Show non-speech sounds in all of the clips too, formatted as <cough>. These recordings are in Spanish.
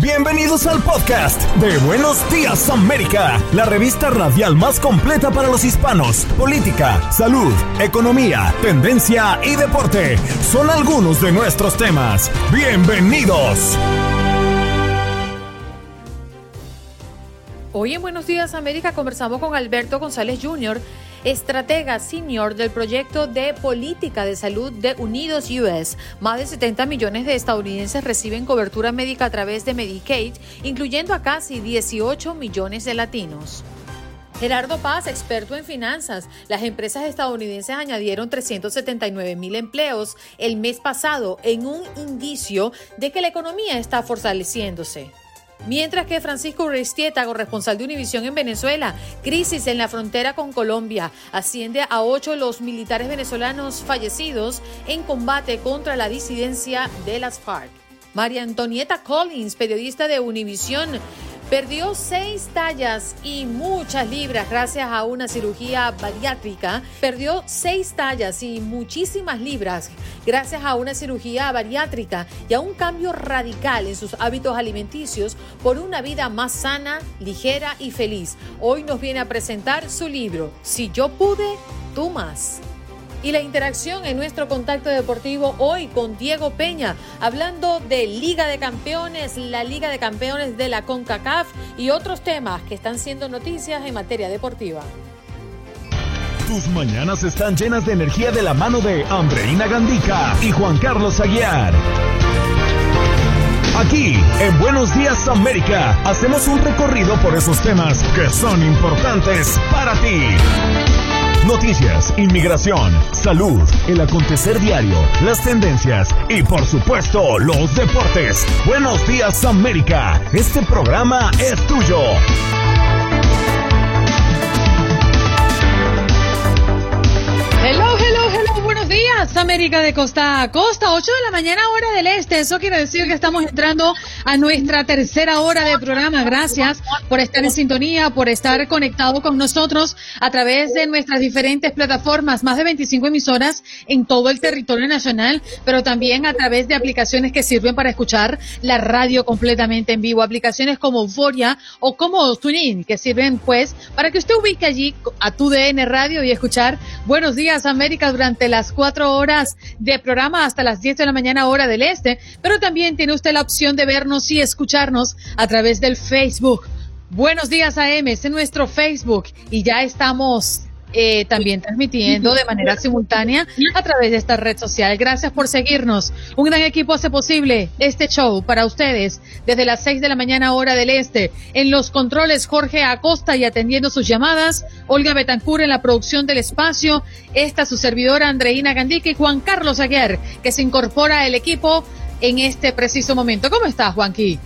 Bienvenidos al podcast de Buenos Días América, la revista radial más completa para los hispanos. Política, salud, economía, tendencia y deporte son algunos de nuestros temas. Bienvenidos. Hoy en Buenos Días América conversamos con Alberto González Jr., estratega senior del proyecto de política de salud de Unidos US. Más de 70 millones de estadounidenses reciben cobertura médica a través de Medicaid, incluyendo a casi 18 millones de latinos. Gerardo Paz, experto en finanzas. Las empresas estadounidenses añadieron 379 mil empleos el mes pasado en un indicio de que la economía está fortaleciéndose. Mientras que Francisco Uristieta, corresponsal de Univisión en Venezuela, crisis en la frontera con Colombia, asciende a ocho los militares venezolanos fallecidos en combate contra la disidencia de las FARC. María Antonieta Collins, periodista de Univisión, Perdió seis tallas y muchas libras gracias a una cirugía bariátrica. Perdió seis tallas y muchísimas libras gracias a una cirugía bariátrica y a un cambio radical en sus hábitos alimenticios por una vida más sana, ligera y feliz. Hoy nos viene a presentar su libro, Si yo pude, tú más y la interacción en nuestro contacto deportivo hoy con Diego Peña, hablando de Liga de Campeones, la Liga de Campeones de la CONCACAF y otros temas que están siendo noticias en materia deportiva. Tus mañanas están llenas de energía de la mano de Andreina Gandica y Juan Carlos Aguiar. Aquí, en Buenos Días América, hacemos un recorrido por esos temas que son importantes para ti. Noticias, inmigración, salud, el acontecer diario, las tendencias y por supuesto los deportes. Buenos días América, este programa es tuyo. Días, América de costa a costa, 8 de la mañana hora del este, eso quiere decir que estamos entrando a nuestra tercera hora de programa, gracias por estar en sintonía, por estar conectado con nosotros a través de nuestras diferentes plataformas, más de 25 emisoras en todo el territorio nacional, pero también a través de aplicaciones que sirven para escuchar la radio completamente en vivo, aplicaciones como Voria o como TuneIn, que sirven pues para que usted ubique allí a tu DN Radio y escuchar Buenos Días América durante las cuatro horas de programa hasta las 10 de la mañana hora del este, pero también tiene usted la opción de vernos y escucharnos a través del Facebook. Buenos días AM, en nuestro Facebook y ya estamos eh, también transmitiendo de manera simultánea a través de esta red social. Gracias por seguirnos. Un gran equipo hace posible este show para ustedes desde las 6 de la mañana hora del este. En los controles Jorge Acosta y atendiendo sus llamadas, Olga Betancur en la producción del espacio, esta su servidora Andreina Gandique y Juan Carlos Aguer, que se incorpora al equipo en este preciso momento. ¿Cómo estás, Juanqui?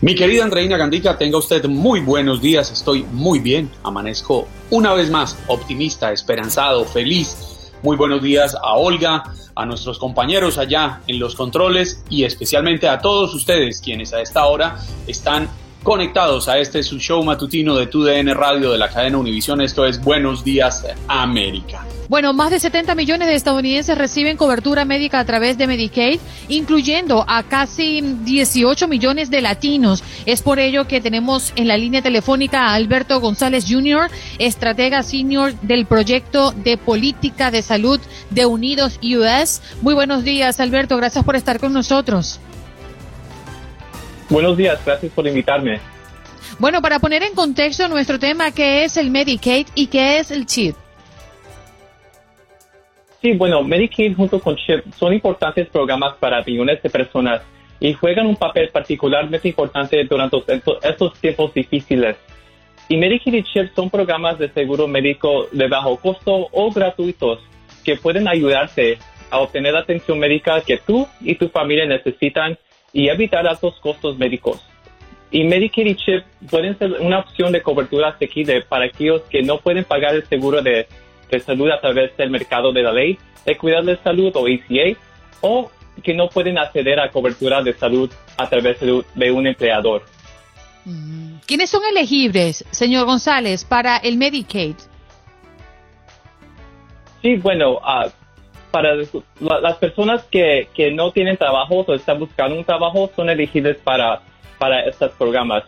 Mi querida Andreina Gandica, tenga usted muy buenos días, estoy muy bien, amanezco una vez más optimista, esperanzado, feliz. Muy buenos días a Olga, a nuestros compañeros allá en los controles y especialmente a todos ustedes quienes a esta hora están conectados a este su show matutino de TUDN Radio de la cadena Univisión. Esto es Buenos Días América. Bueno, más de 70 millones de estadounidenses reciben cobertura médica a través de Medicaid, incluyendo a casi 18 millones de latinos. Es por ello que tenemos en la línea telefónica a Alberto González Jr., estratega senior del proyecto de política de salud de Unidos US. Muy buenos días, Alberto. Gracias por estar con nosotros. Buenos días, gracias por invitarme. Bueno, para poner en contexto nuestro tema, ¿qué es el Medicaid y qué es el CHIP? Sí, bueno, Medicaid junto con CHIP son importantes programas para millones de personas y juegan un papel particularmente importante durante estos tiempos difíciles. Y Medicaid y CHIP son programas de seguro médico de bajo costo o gratuitos que pueden ayudarte a obtener la atención médica que tú y tu familia necesitan y evitar altos costos médicos. Y Medicare y CHIP pueden ser una opción de cobertura asequible para aquellos que no pueden pagar el seguro de, salud a través del mercado de la ley de cuidado de salud o ACA o que no pueden acceder a cobertura de salud a través de, un empleador. Mm. ¿Quiénes son elegibles, señor González, para el Medicaid? Sí, bueno, ah, para las personas que, que no tienen trabajo o están buscando un trabajo son elegibles para para estos programas.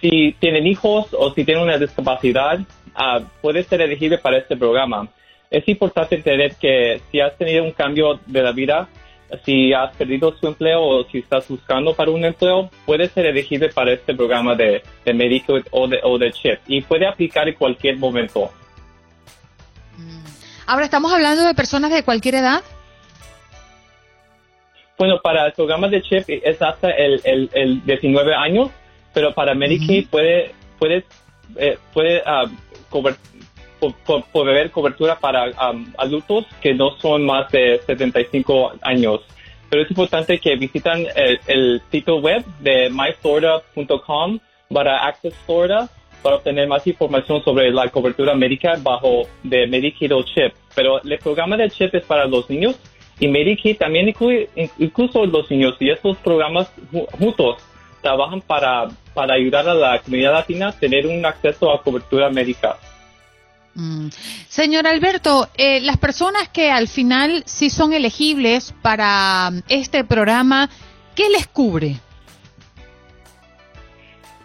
Si tienen hijos o si tienen una discapacidad, uh, puede ser elegible para este programa. Es importante entender que si has tenido un cambio de la vida, si has perdido su empleo o si estás buscando para un empleo, puede ser elegible para este programa de, de médico o de, o de CHIP y puede aplicar en cualquier momento. Ahora, ¿estamos hablando de personas de cualquier edad? Bueno, para el programa de CHIP es hasta el, el, 19 años, pero para Medicaid puede, puede, eh, puede uh, proveer cobertura para adultos que no son más de 75 años. Pero es importante que visitan el, sitio web de myflorida.com para Access Florida para obtener más información sobre la cobertura médica bajo de Medicaid o CHIP. Pero el programa de CHIP es para los niños y Medicaid también incluye incluso los niños y estos programas juntos trabajan para, para ayudar a la comunidad latina a tener un acceso a cobertura médica. Mm. Señor Alberto, eh, las personas que al final sí son elegibles para este programa, ¿qué les cubre?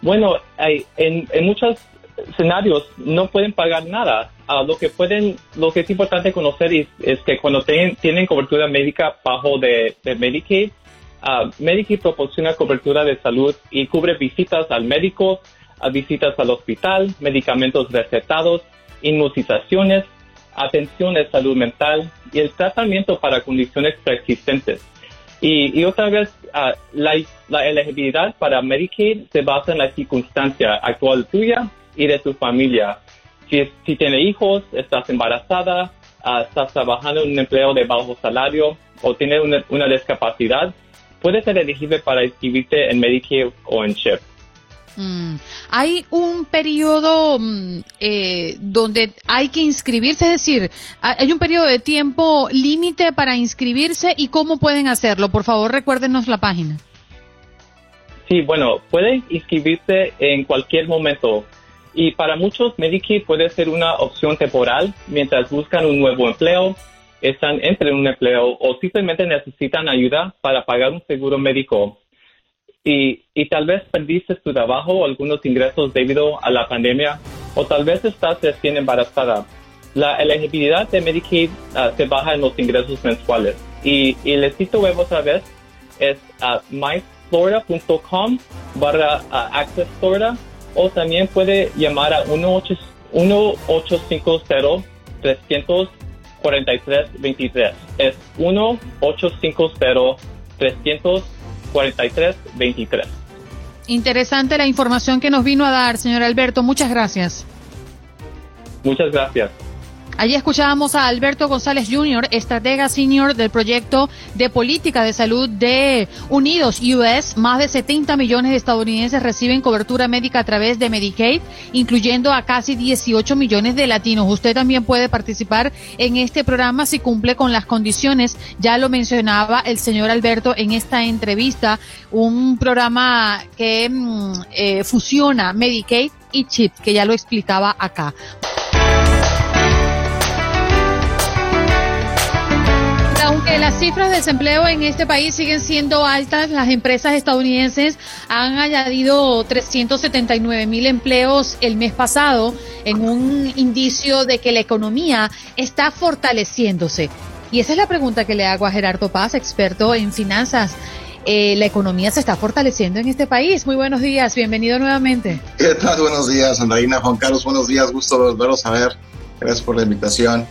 Bueno, hay, en, en muchos escenarios no pueden pagar nada. Ah, lo que pueden, lo que es importante conocer es, que cuando tienen cobertura médica bajo de, Medicaid, uh, Medicaid proporciona cobertura de salud y cubre visitas al médico, visitas al hospital, medicamentos recetados, inmunizaciones, atención de salud mental y el tratamiento para condiciones preexistentes. Y, otra vez, ah, la, la elegibilidad para Medicaid se basa en la circunstancia actual tuya y de tu familia. Si, si tiene hijos, estás embarazada, ah, estás trabajando en un empleo de bajo salario o tienes una, discapacidad, puedes ser elegible para inscribirte en Medicare o en CHIP. Mm. Hay un periodo mm, eh, donde hay que inscribirse, es decir, hay un periodo de tiempo límite para inscribirse y cómo pueden hacerlo. Por favor, recuérdenos la página. Sí, bueno, pueden inscribirse en cualquier momento. Y para muchos, Medicaid puede ser una opción temporal mientras buscan un nuevo empleo, están entre un empleo o simplemente necesitan ayuda para pagar un seguro médico. Y, y tal vez perdiste tu trabajo o algunos ingresos debido a la pandemia, o tal vez estás recién embarazada. La elegibilidad de Medicaid ah, se baja en los ingresos mensuales. Y, y el sitio web otra vez es uh, myflorida.com barra uh, Access Florida o también puede llamar a 1-850-343-23. Es 1-850-343-23. Interesante la información que nos vino a dar, señor Alberto. Muchas gracias. Muchas gracias. Allí escuchábamos a Alberto González Jr., estratega senior del proyecto de política de salud de Unidos US. Más de 70 millones de estadounidenses reciben cobertura médica a través de Medicaid, incluyendo a casi 18 millones de latinos. Usted también puede participar en este programa si cumple con las condiciones. Ya lo mencionaba el señor Alberto en esta entrevista, un programa que mm, eh, fusiona Medicaid y CHIP, que ya lo explicaba acá. Aunque las cifras de desempleo en este país siguen siendo altas, las empresas estadounidenses han añadido 379 mil empleos el mes pasado en un indicio de que la economía está fortaleciéndose. Y esa es la pregunta que le hago a Gerardo Paz, experto en finanzas. Eh, la economía se está fortaleciendo en este país. Muy buenos días, bienvenido nuevamente. ¿Qué tal? Buenos días, Andreina, Juan Carlos, buenos días, gusto volveros a ver. Gracias por la invitación.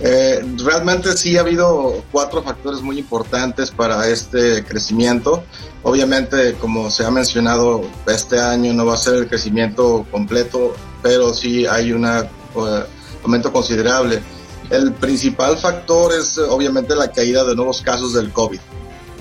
Eh, realmente sí ha habido cuatro factores muy importantes para este crecimiento. Obviamente, como se ha mencionado, este año no va a ser el crecimiento completo, pero sí hay un eh, aumento considerable. El principal factor es obviamente la caída de nuevos casos del COVID.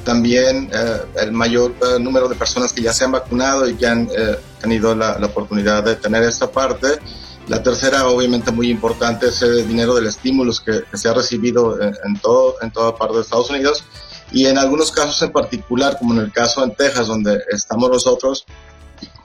también eh, el mayor eh, número de personas que ya se han vacunado y que han eh, tenido la, oportunidad de tener esta parte. La tercera, obviamente muy importante, es el dinero del estímulo que, se ha recibido en, todo, en toda parte de Estados Unidos. Y en algunos casos en particular, como en el caso en Texas, donde estamos nosotros,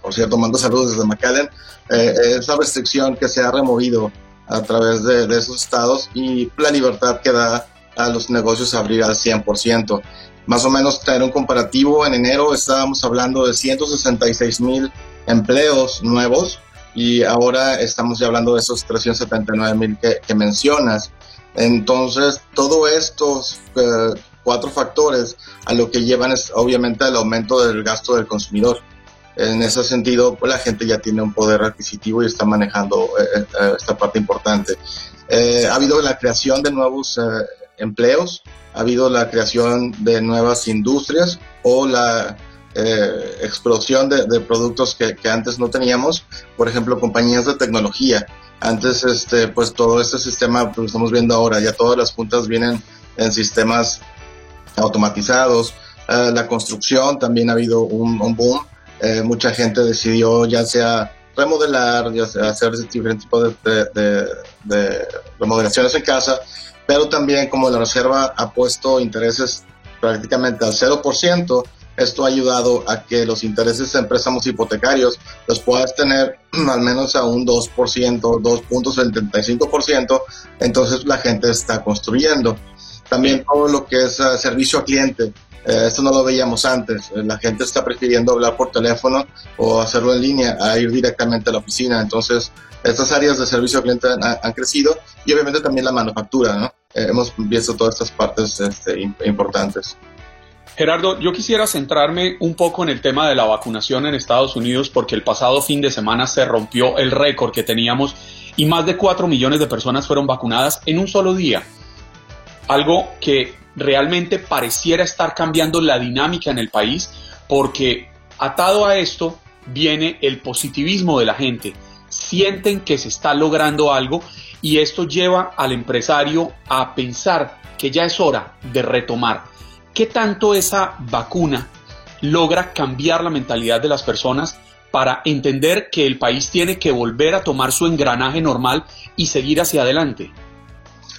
por cierto, mando saludos desde McAllen, esa restricción que se ha removido a través de, de esos estados y la libertad que da a los negocios abrir al 100% más o menos tener un comparativo, en enero estábamos hablando de 166 mil empleos nuevos y ahora estamos ya hablando de esos 379 mil que, mencionas. Entonces, todos estos eh, cuatro factores a lo que llevan es obviamente el aumento del gasto del consumidor. En ese sentido, pues, la gente ya tiene un poder adquisitivo y está manejando eh, eh, esta parte importante. ha habido la creación de nuevos empleos, ha habido la creación de nuevas industrias o la eh, explosión de, productos que, antes no teníamos, por ejemplo, compañías de tecnología. Antes, este, pues todo este sistema, pues, lo estamos viendo ahora, ya todas las juntas vienen en sistemas automatizados. Eh, la construcción también ha habido un, boom. Eh, mucha gente decidió ya sea remodelar, ya hacer diferentes tipos de, de remodelaciones en casa pero también como la Reserva ha puesto intereses prácticamente al 0%, esto ha ayudado a que los intereses en préstamos hipotecarios los puedas tener <clears throat> al menos a un 2%, 2.75%, entonces la gente está construyendo. También todo lo que es eh, servicio al cliente, eh, esto no lo veíamos antes, eh, la gente está prefiriendo hablar por teléfono o hacerlo en línea a ir directamente a la oficina, entonces estas áreas de servicio al cliente han, crecido y obviamente también la manufactura. Eh, hemos visto todas estas partes este, importantes. Gerardo, yo quisiera centrarme un poco en el tema de la vacunación en Estados Unidos porque el pasado fin de semana se rompió el récord que teníamos y más de 4 millones de personas fueron vacunadas en un solo día. Algo que realmente pareciera estar cambiando la dinámica en el país porque atado a esto viene el positivismo de la gente sienten que se está logrando algo y esto lleva al empresario a pensar que ya es hora de retomar. ¿Qué tanto esa vacuna logra cambiar la mentalidad de las personas para entender que el país tiene que volver a tomar su engranaje normal y seguir hacia adelante?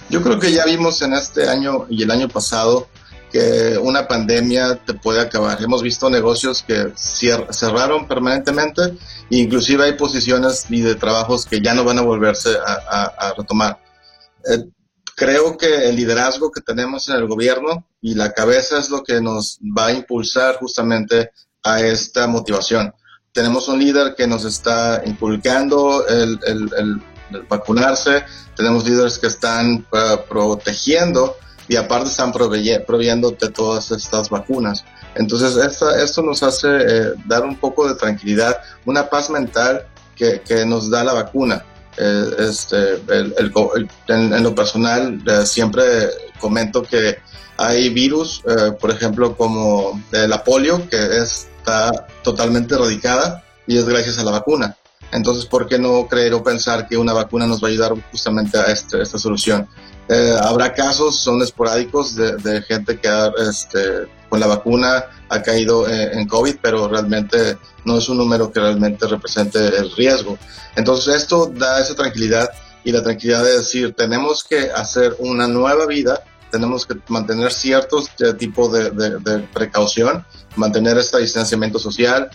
Yo creo que ya vimos en este año y el año pasado que una pandemia te puede acabar. Hemos visto negocios que cerraron permanentemente e inclusive hay posiciones y de trabajos que ya no van a volverse a, retomar. Eh, creo que el liderazgo que tenemos en el gobierno y la cabeza es lo que nos va a impulsar justamente a esta motivación. Tenemos un líder que nos está inculcando el, vacunarse, tenemos líderes que están uh, protegiendo y aparte están proveyendo de todas estas vacunas. Entonces, esto nos hace eh, dar un poco de tranquilidad, una paz mental que, que nos da la vacuna. Eh, este, el, en, lo personal, eh, siempre comento que hay virus, por ejemplo, como la polio, que está totalmente erradicada y es gracias a la vacuna. Entonces, ¿por qué no creer o pensar que una vacuna nos va a ayudar justamente a este, esta solución? Eh, habrá casos, son esporádicos, de, gente que este, con la vacuna ha caído en, en, COVID, pero realmente no es un número que realmente represente el riesgo. Entonces esto da esa tranquilidad y la tranquilidad de decir, tenemos que hacer una nueva vida tenemos que mantener ciertos eh, tipos de, de, precaución, mantener este distanciamiento social,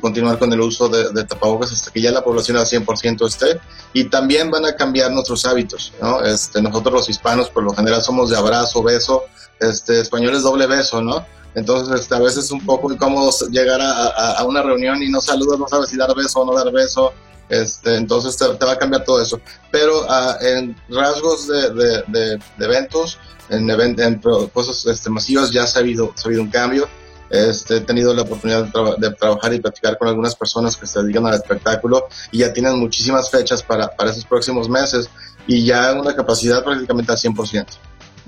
continuar con el uso de, tapabocas hasta que ya la población al 100% esté y también van a cambiar nuestros hábitos. ¿no? Este, nosotros los hispanos por lo general somos de abrazo, beso, este, españoles doble beso, ¿no? Entonces, este, a veces es un poco incómodo llegar a, una reunión y no saludas, no sabes si dar beso o no dar beso. Este, entonces te, va a cambiar todo eso. Pero uh, en rasgos de, eventos, en, en cosas este, masivas ya se ha, habido, ha habido un cambio. Este, he tenido la oportunidad de, trabajar y platicar con algunas personas que se dedican al espectáculo y ya tienen muchísimas fechas para, para esos próximos meses y ya una capacidad prácticamente al 100%.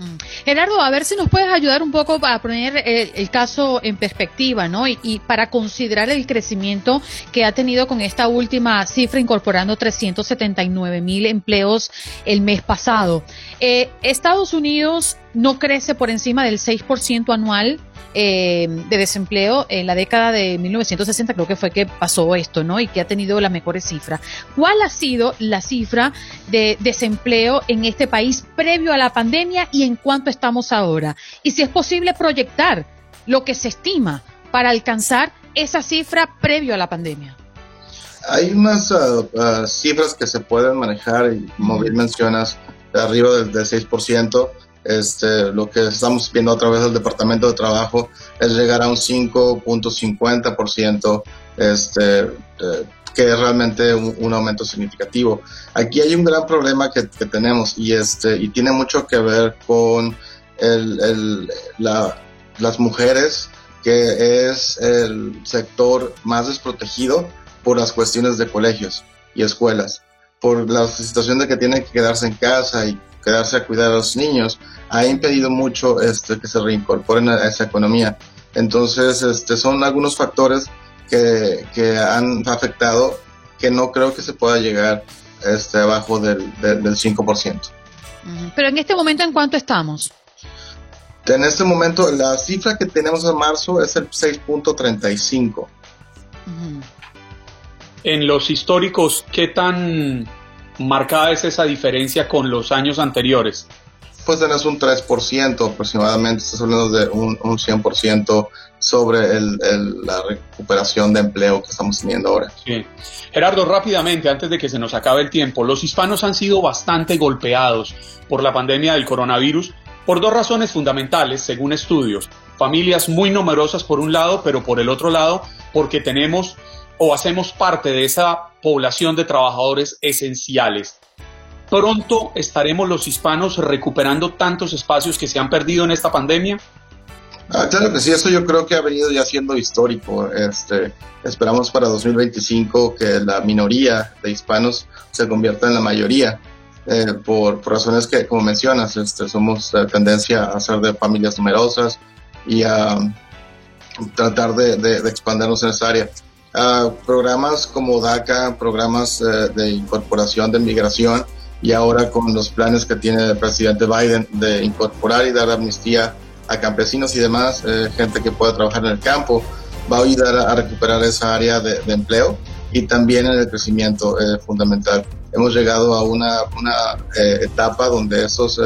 Mm. Gerardo, a ver si nos puedes ayudar un poco para poner el, caso en perspectiva, ¿no? Y, para considerar el crecimiento que ha tenido con esta última cifra, incorporando 379 mil empleos el mes pasado. Eh, Estados Unidos no crece por encima del 6% anual eh, de desempleo en la década de 1960, creo que fue que pasó esto, ¿no? Y que ha tenido las mejores cifras. ¿Cuál ha sido la cifra de desempleo en este país previo a la pandemia y en cuánto estamos ahora? Y si es posible proyectar lo que se estima para alcanzar esa cifra previo a la pandemia. Hay unas uh, uh, cifras que se pueden manejar, y como mencionas, arriba del, del 6%. Este, lo que estamos viendo a través del Departamento de Trabajo es llegar a un 5.50%, este, eh, que es realmente un, aumento significativo. Aquí hay un gran problema que, tenemos y, este, y tiene mucho que ver con el, el, la, las mujeres, que es el sector más desprotegido por las cuestiones de colegios y escuelas, por la situación de que tienen que quedarse en casa y quedarse a cuidar a los niños, ha impedido mucho este, que se reincorporen a esa economía. Entonces, este, son algunos factores que, que han afectado que no creo que se pueda llegar este, abajo del, del, del 5%. Pero en este momento, ¿en cuánto estamos? En este momento, la cifra que tenemos en marzo es el 6.35. Uh -huh. En los históricos, ¿qué tan marcada es esa diferencia con los años anteriores? Pues tenés un 3% aproximadamente, estás hablando de un, un 100% sobre el, el, la recuperación de empleo que estamos teniendo ahora. Sí. Gerardo, rápidamente, antes de que se nos acabe el tiempo, los hispanos han sido bastante golpeados por la pandemia del coronavirus por dos razones fundamentales, según estudios. Familias muy numerosas por un lado, pero por el otro lado, porque tenemos o hacemos parte de esa población de trabajadores esenciales. Pronto estaremos los hispanos recuperando tantos espacios que se han perdido en esta pandemia. Ah, claro que sí, eso yo creo que ha venido ya siendo histórico. Este, esperamos para 2025 que la minoría de hispanos se convierta en la mayoría. Eh, por, por, razones que, como mencionas, este, somos de tendencia a ser de familias numerosas y a tratar de, de, de expandirnos en esa área. Uh, programas como DACA, programas uh, de incorporación de migración y ahora con los planes que tiene el presidente Biden de incorporar y dar amnistía a campesinos y demás, eh, gente que pueda trabajar en el campo, va a ayudar a, recuperar esa área de, de, empleo y también en el crecimiento eh, fundamental. Hemos llegado a una, una eh, etapa donde esos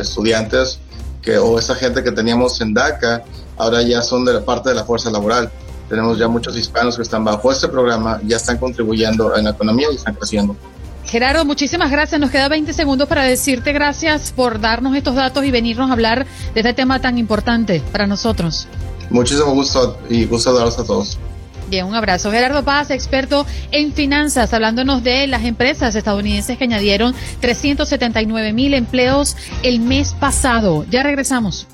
estudiantes que, o esa gente que teníamos en DACA ahora ya son de la parte de la fuerza laboral tenemos ya muchos hispanos que están bajo este programa, ya están contribuyendo en la economía y están creciendo. Gerardo, muchísimas gracias. Nos queda 20 segundos para decirte gracias por darnos estos datos y venirnos a hablar de este tema tan importante para nosotros. Muchísimo gusto y gusto darlos a todos. Bien, un abrazo. Gerardo Paz, experto en finanzas, hablándonos de las empresas estadounidenses que añadieron 379 mil empleos el mes pasado. Ya regresamos.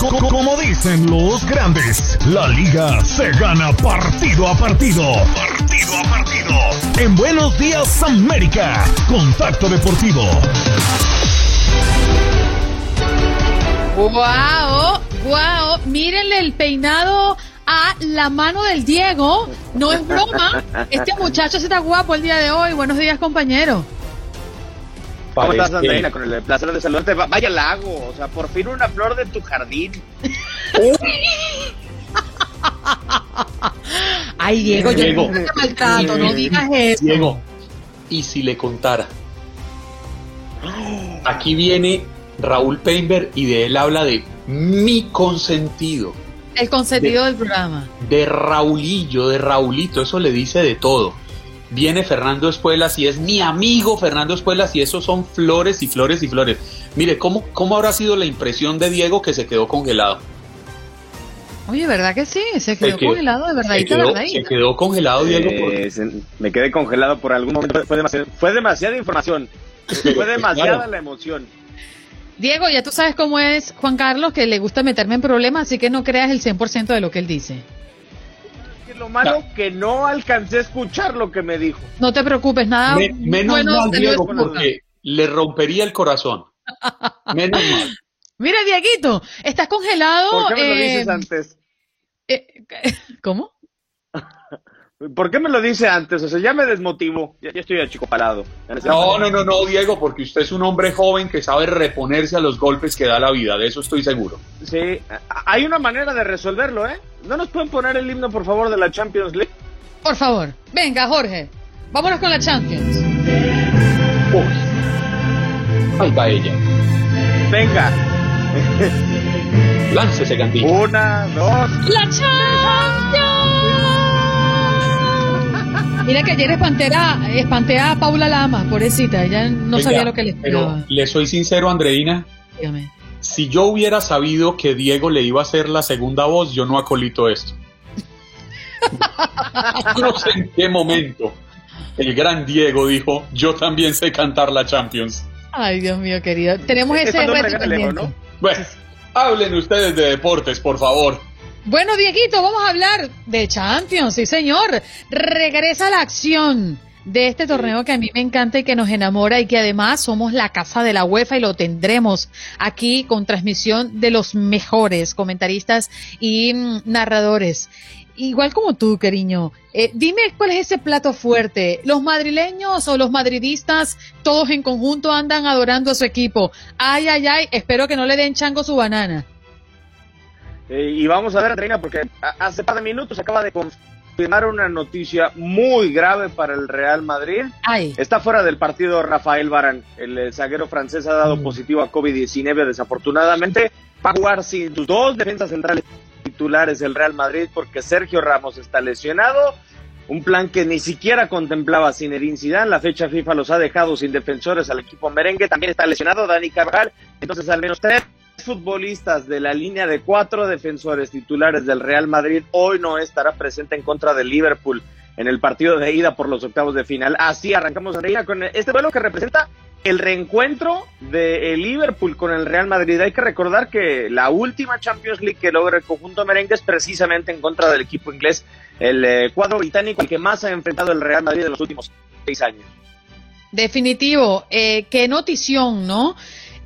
Como dicen los grandes, la liga se gana partido a partido. Partido a partido. En Buenos Días América, Contacto Deportivo. ¡Wow! ¡Wow! Mírenle el peinado a la mano del Diego. No es broma. Este muchacho se está guapo el día de hoy. Buenos días, compañero. ¿Cómo estás, Andreina? Con el placer de saludarte. Vaya lago, o sea, por fin una flor de tu jardín. <laughs> Ay, Diego, Diego, no te maltrato, no digas eso. Diego, y si le contara. Aquí viene Raúl Peinberg y de él habla de mi consentido. El consentido de, del programa. De Raulillo, de Raulito, eso le dice de todo viene Fernando Espuelas y es mi amigo Fernando Espuelas y esos son flores y flores y flores. Mire, ¿cómo, cómo habrá sido la impresión de Diego que se quedó congelado? Oye, ¿verdad que sí? Se quedó, quedó congelado de verdad. Se quedó, se quedó congelado, Diego. Eh, se, me quedé congelado por algún momento. Fue, demasiado, fue demasiada información. <laughs> Fue demasiada claro. la emoción. Diego, ya tú sabes cómo es Juan Carlos, que le gusta meterme en problemas, así que no creas el 100% de lo que él dice lo malo no. que no alcancé a escuchar lo que me dijo. No te preocupes, nada. Me, menos bueno mal, Diego, porque le rompería el corazón. <laughs> Menos mal. Mira, Dieguito, estás congelado. ¿Por qué me eh, lo dices antes? Eh, <laughs> ¿Cómo? ¿Por qué me lo dice antes? O sea, ya me desmotivo. Ya, ya estoy achicopalado. No, no, no, no, Diego, porque usted es un hombre joven que sabe reponerse a los golpes que da la vida. De eso estoy seguro. Sí, hay una manera de resolverlo, ¿eh? ¿No nos pueden poner el himno, por favor, de la Champions League? Por favor. Venga, Jorge. Vámonos con la Champions. Uy. Ahí va ella. Venga. Láncese, Gandhi. Una, dos. ¡La Champions! Mira que ayer espantera, espanté a Paula Lama, pobrecita. Ella no Oiga, sabía lo que le Pero esperaba. le soy sincero, Andreina. Dígame. Si yo hubiera sabido que Diego le iba a hacer la segunda voz, yo no acolito esto. <laughs> no sé en qué momento el gran Diego dijo, yo también sé cantar la Champions. Ay, Dios mío, querido. Tenemos Es ese reto. ¿no? Bueno, hablen ustedes de deportes, por favor. Bueno, Dieguito, vamos a hablar de Champions, sí señor. Regresa la acción de este torneo que a mí me encanta y que nos enamora y que además somos la casa de la UEFA y lo tendremos aquí con transmisión de los mejores comentaristas y mm, narradores. Igual como tú, cariño. Eh, dime cuál es ese plato fuerte. ¿Los madrileños o los madridistas todos en conjunto andan adorando a su equipo? Ay, ay, ay, espero que no le den chango su banana. Eh, y vamos a ver, Andreina, porque hace par de minutos acaba de confirmar una noticia muy grave para el Real Madrid. Ay. Está fuera del partido Rafael Barán. El zaguero francés ha dado Mm. positivo a COVID-19 desafortunadamente. Va a jugar sin sus dos defensas centrales titulares del Real Madrid porque Sergio Ramos está lesionado. Un plan que ni siquiera contemplaba Zinedine Zidane. La fecha FIFA los ha dejado sin defensores al equipo merengue. También está lesionado Dani Carvajal. Entonces al menos tres futbolistas de la línea de cuatro defensores titulares del Real Madrid hoy no estará presente en contra del Liverpool en el partido de ida por los octavos de final. Así arrancamos Andreina con este duelo que representa el reencuentro de Liverpool con el Real Madrid. Hay que recordar que la última Champions League que logra el conjunto merengue es precisamente en contra del equipo inglés, el eh, cuadro británico, el que más ha enfrentado el Real Madrid en los últimos seis años. Definitivo, eh, qué notición, ¿no?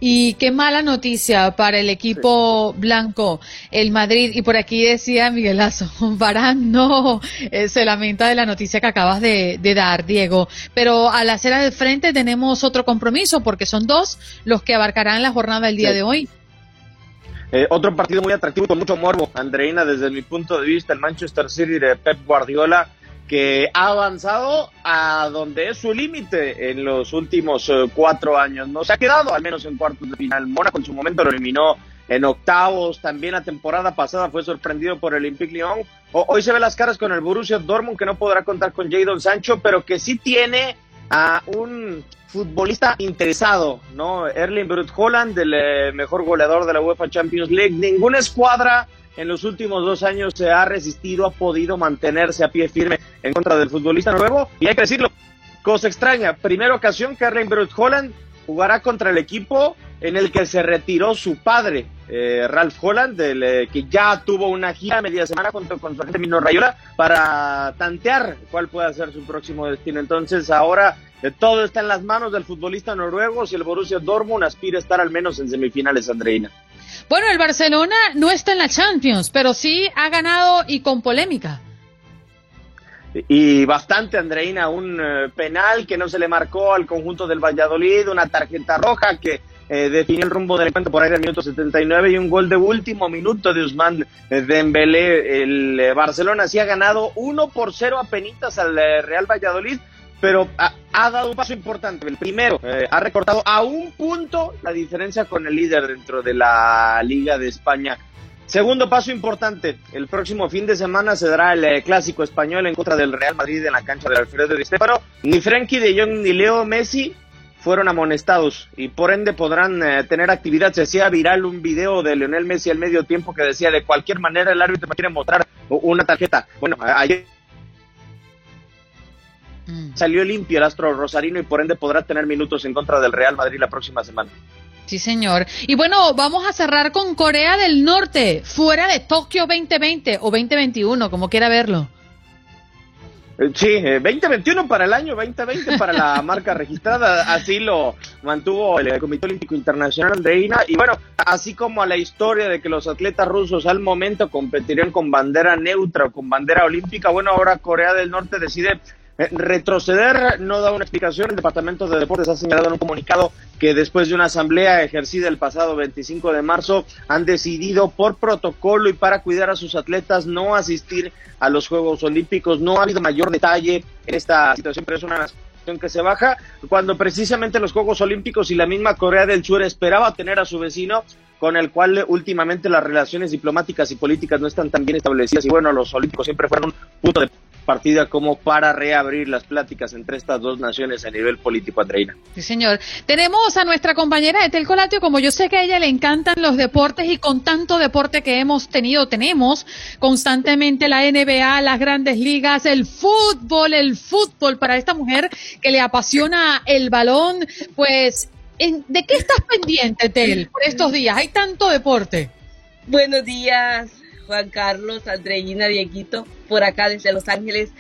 Y qué mala noticia para el equipo blanco, el Madrid. Y por aquí decía Miguelazo, <laughs> Varán no eh, se lamenta de la noticia que acabas de, de dar, Diego. Pero a la acera del frente tenemos otro compromiso porque son dos los que abarcarán la jornada del día Sí. de hoy. Eh, otro partido muy atractivo con mucho morbo, Andreina, desde mi punto de vista, el Manchester City de Pep Guardiola, que ha avanzado a donde es su límite en los últimos eh, cuatro años. No se ha quedado, al menos en cuartos de final. Mónaco en su momento lo eliminó en octavos. También la temporada pasada fue sorprendido por el Olympique Lyon. Hoy se ve las caras con el Borussia Dortmund, que no podrá contar con Jadon Sancho, pero que sí tiene a un futbolista interesado, ¿no? Erling Brut Holland, el eh, mejor goleador de la UEFA Champions League. Ninguna escuadra en los últimos dos años se ha resistido, ha podido mantenerse a pie firme en contra del futbolista nuevo. Y hay que decirlo, cosa extraña, primera ocasión que Erling Holland jugará contra el equipo en el que se retiró su padre, eh, Ralph Holland, el, eh, que ya tuvo una gira media semana junto con su agente Mino Rayola para tantear cuál puede ser su próximo destino. Entonces ahora eh, todo está en las manos del futbolista noruego si el Borussia Dortmund aspira a estar al menos en semifinales, Andreina. Bueno, el Barcelona no está en la Champions, pero sí ha ganado y con polémica. y bastante, Andreina, un eh, penal que no se le marcó al conjunto del Valladolid, una tarjeta roja que eh, definió el rumbo del encuentro por ahí al minuto 79 y un gol de último minuto de Usman eh, Dembélé. El Barcelona sí ha ganado 1 por 0 a penitas al Real Valladolid, pero ha, dado un paso importante. El primero, eh, ha recortado a un punto la diferencia con el líder dentro de la Liga de España. Segundo paso importante, el próximo fin de semana se dará el eh, clásico español en contra del Real Madrid en la cancha del Alfredo Di Stéfano. Ni Frenkie de Jong ni Leo Messi fueron amonestados y por ende podrán eh, tener actividad. Se hacía viral un video de Lionel Messi al medio tiempo que decía de cualquier manera el árbitro me quiere mostrar una tarjeta. Bueno, ayer Mm. salió limpio el astro rosarino y por ende podrá tener minutos en contra del Real Madrid la próxima semana. Sí, señor. Y bueno, vamos a cerrar con Corea del Norte, fuera de Tokio 2020 o 2021, como quiera verlo. Eh, sí, 2021 eh, para el año, 2020 para la <laughs> marca registrada, así lo mantuvo el Comité Olímpico Internacional Andreina. Y bueno, así como a la historia de que los atletas rusos al momento competirían con bandera neutra o con bandera olímpica, bueno, ahora Corea del Norte decide retroceder no da una explicación. El Departamento de Deportes ha señalado en un comunicado que después de una asamblea ejercida el pasado 25 de marzo han decidido por protocolo y para cuidar a sus atletas no asistir a los Juegos Olímpicos. No ha habido mayor detalle en esta situación, pero es una que se baja cuando precisamente los Juegos Olímpicos y la misma Corea del Sur esperaba tener a su vecino con el cual últimamente las relaciones diplomáticas y políticas no están tan bien establecidas y bueno, los olímpicos siempre fueron un punto de partida como para reabrir las pláticas entre estas dos naciones a nivel político, Andreina. Sí, señor. Tenemos a nuestra compañera Etel Colatio, como yo sé que a ella le encantan los deportes y con tanto deporte que hemos tenido, tenemos constantemente la NBA, las grandes ligas, el fútbol, el fútbol para esta mujer que le apasiona el balón, pues, ¿de qué estás pendiente, Etel, por estos días? Hay tanto deporte. Buenos días, Juan Carlos, Andreina, Dieguito, por acá desde Los Ángeles.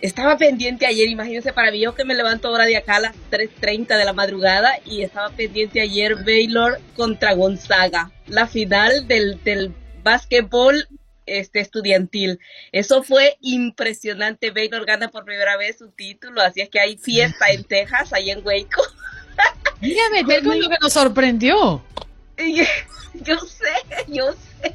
Estaba pendiente ayer, imagínense para mí, yo que me levanto ahora de acá a las 3.30 de la madrugada y estaba pendiente ayer Baylor contra Gonzaga, la final del, del básquetbol este, estudiantil. Eso fue impresionante. Baylor gana por primera vez su título, así es que hay fiesta en Texas, ahí en Waco. Dígame, ¿qué es lo que nos sorprendió? <laughs> Yo sé, yo sé.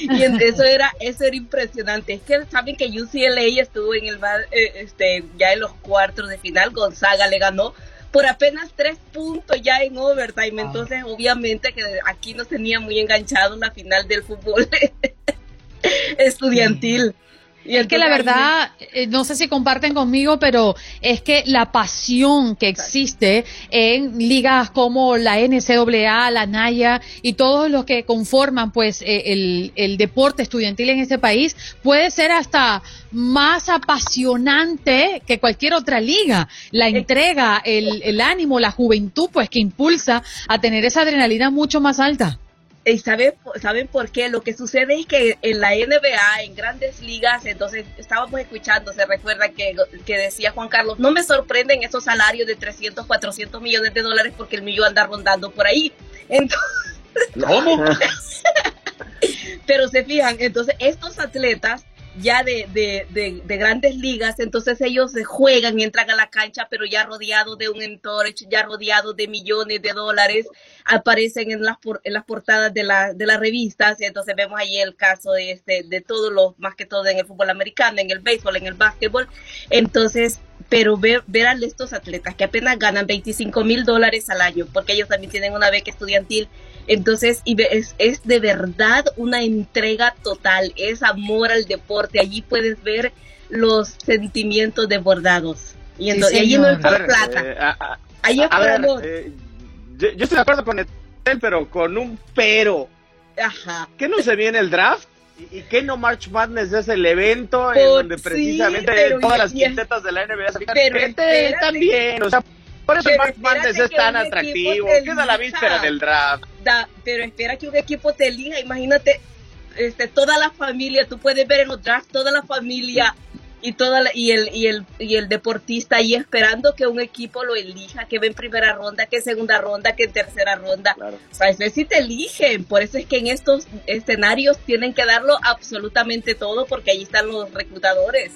y eso era eso era impresionante. Es que saben que UCLA estuvo en el eh, este ya en los cuartos de final. Gonzaga le ganó por apenas tres puntos ya en overtime. Entonces obviamente que aquí nos tenía muy enganchado la final del fútbol <laughs> estudiantil es que la verdad, eh, no sé si comparten conmigo, pero es que la pasión que existe en ligas como la NCAA, la NAYA y todos los que conforman pues eh, el, deporte estudiantil en este país puede ser hasta más apasionante que cualquier otra liga. La entrega, el, el ánimo, la juventud pues que impulsa a tener esa adrenalina mucho más alta. ¿Y saben, saben por qué? Lo que sucede es que en la NBA, en grandes ligas, entonces estábamos escuchando, se recuerda que, que decía Juan Carlos, no me sorprenden esos salarios de 300, 400 millones de dólares porque el millón anda rondando por ahí. Entonces, ¿Cómo? <laughs> Pero se fijan, entonces estos atletas ya de, de, de, grandes ligas, entonces ellos juegan y entran a la cancha, pero ya rodeados de un entorno, ya rodeados de millones de dólares, aparecen en las, en las portadas de, la, de las revistas, y entonces vemos ahí el caso de, este, de todos los, más que todo en el fútbol americano, en el béisbol, en el básquetbol, entonces pero ver, ver a estos atletas que apenas ganan 25 mil dólares al año, porque ellos también tienen una beca estudiantil, entonces es, es de verdad una entrega total, es amor al deporte, allí puedes ver los sentimientos desbordados. Y, entonces, allí no es por plata. Eh, allí es por amor. Eh, yo, estoy de acuerdo con él, pero con un pero. Ajá. ¿Qué no se viene el draft? ¿Y, qué no March Madness es el evento en donde precisamente todas las quintetas de la NBA se Pero también, o sea, por eso March Madness es tan atractivo, queda la víspera del draft. pero espera que un equipo te elija, imagínate, este, toda la familia, tú puedes ver en los drafts, toda la familia y toda y el y el y el deportista ahí esperando que un equipo lo elija, que ve en primera ronda, que en segunda ronda, que en tercera ronda. O sea, es si te eligen, por eso es que en estos escenarios tienen que darlo absolutamente todo porque ahí están los reclutadores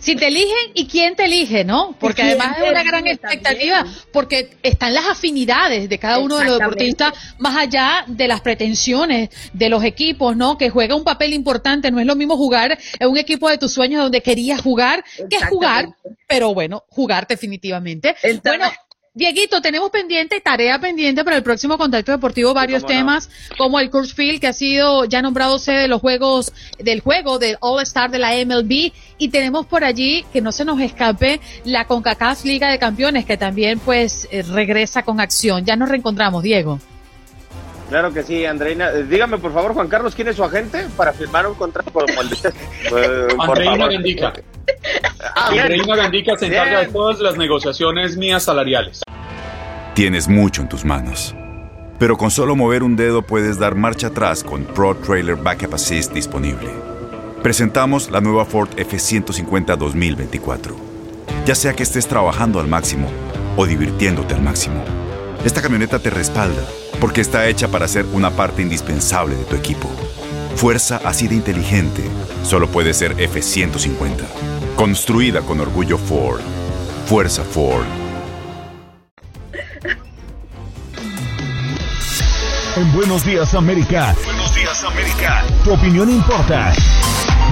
si te eligen y quién te elige, ¿no? Porque además es una gran expectativa, porque están las afinidades de cada uno de los deportistas, más allá de las pretensiones de los equipos, ¿no? Que juega un papel importante. No es lo mismo jugar en un equipo de tus sueños donde querías jugar, que jugar, pero bueno, jugar definitivamente. bueno, Dieguito, tenemos pendiente, tarea pendiente para el próximo contacto deportivo, varios temas, como el Field, que ha sido ya nombrado sede de los juegos, del juego del All Star de la MLB, y tenemos por allí, que no se nos escape, la CONCACAF Liga de Campeones, que también pues eh, regresa con acción. Ya nos reencontramos, Diego. Claro que sí, Andreina. Eh, dígame, por favor, Juan Carlos, ¿quién es su agente para firmar un contrato como el de <laughs> usted? Andreina Bendica. Ah, Andreina Bendica se encarga de todas las negociaciones mías salariales. Tienes mucho en tus manos. Pero con solo mover un dedo puedes dar marcha atrás con Pro Trailer Backup Assist disponible Presentamos la nueva Ford F150 2024. Ya sea que estés trabajando al máximo o divirtiéndote al máximo, esta camioneta te respalda porque está hecha para ser una parte indispensable de tu equipo. Fuerza así de inteligente solo puede ser F150. Construida con orgullo Ford. Fuerza Ford. En Buenos Días América. Buenos Días América. Tu opinión importa.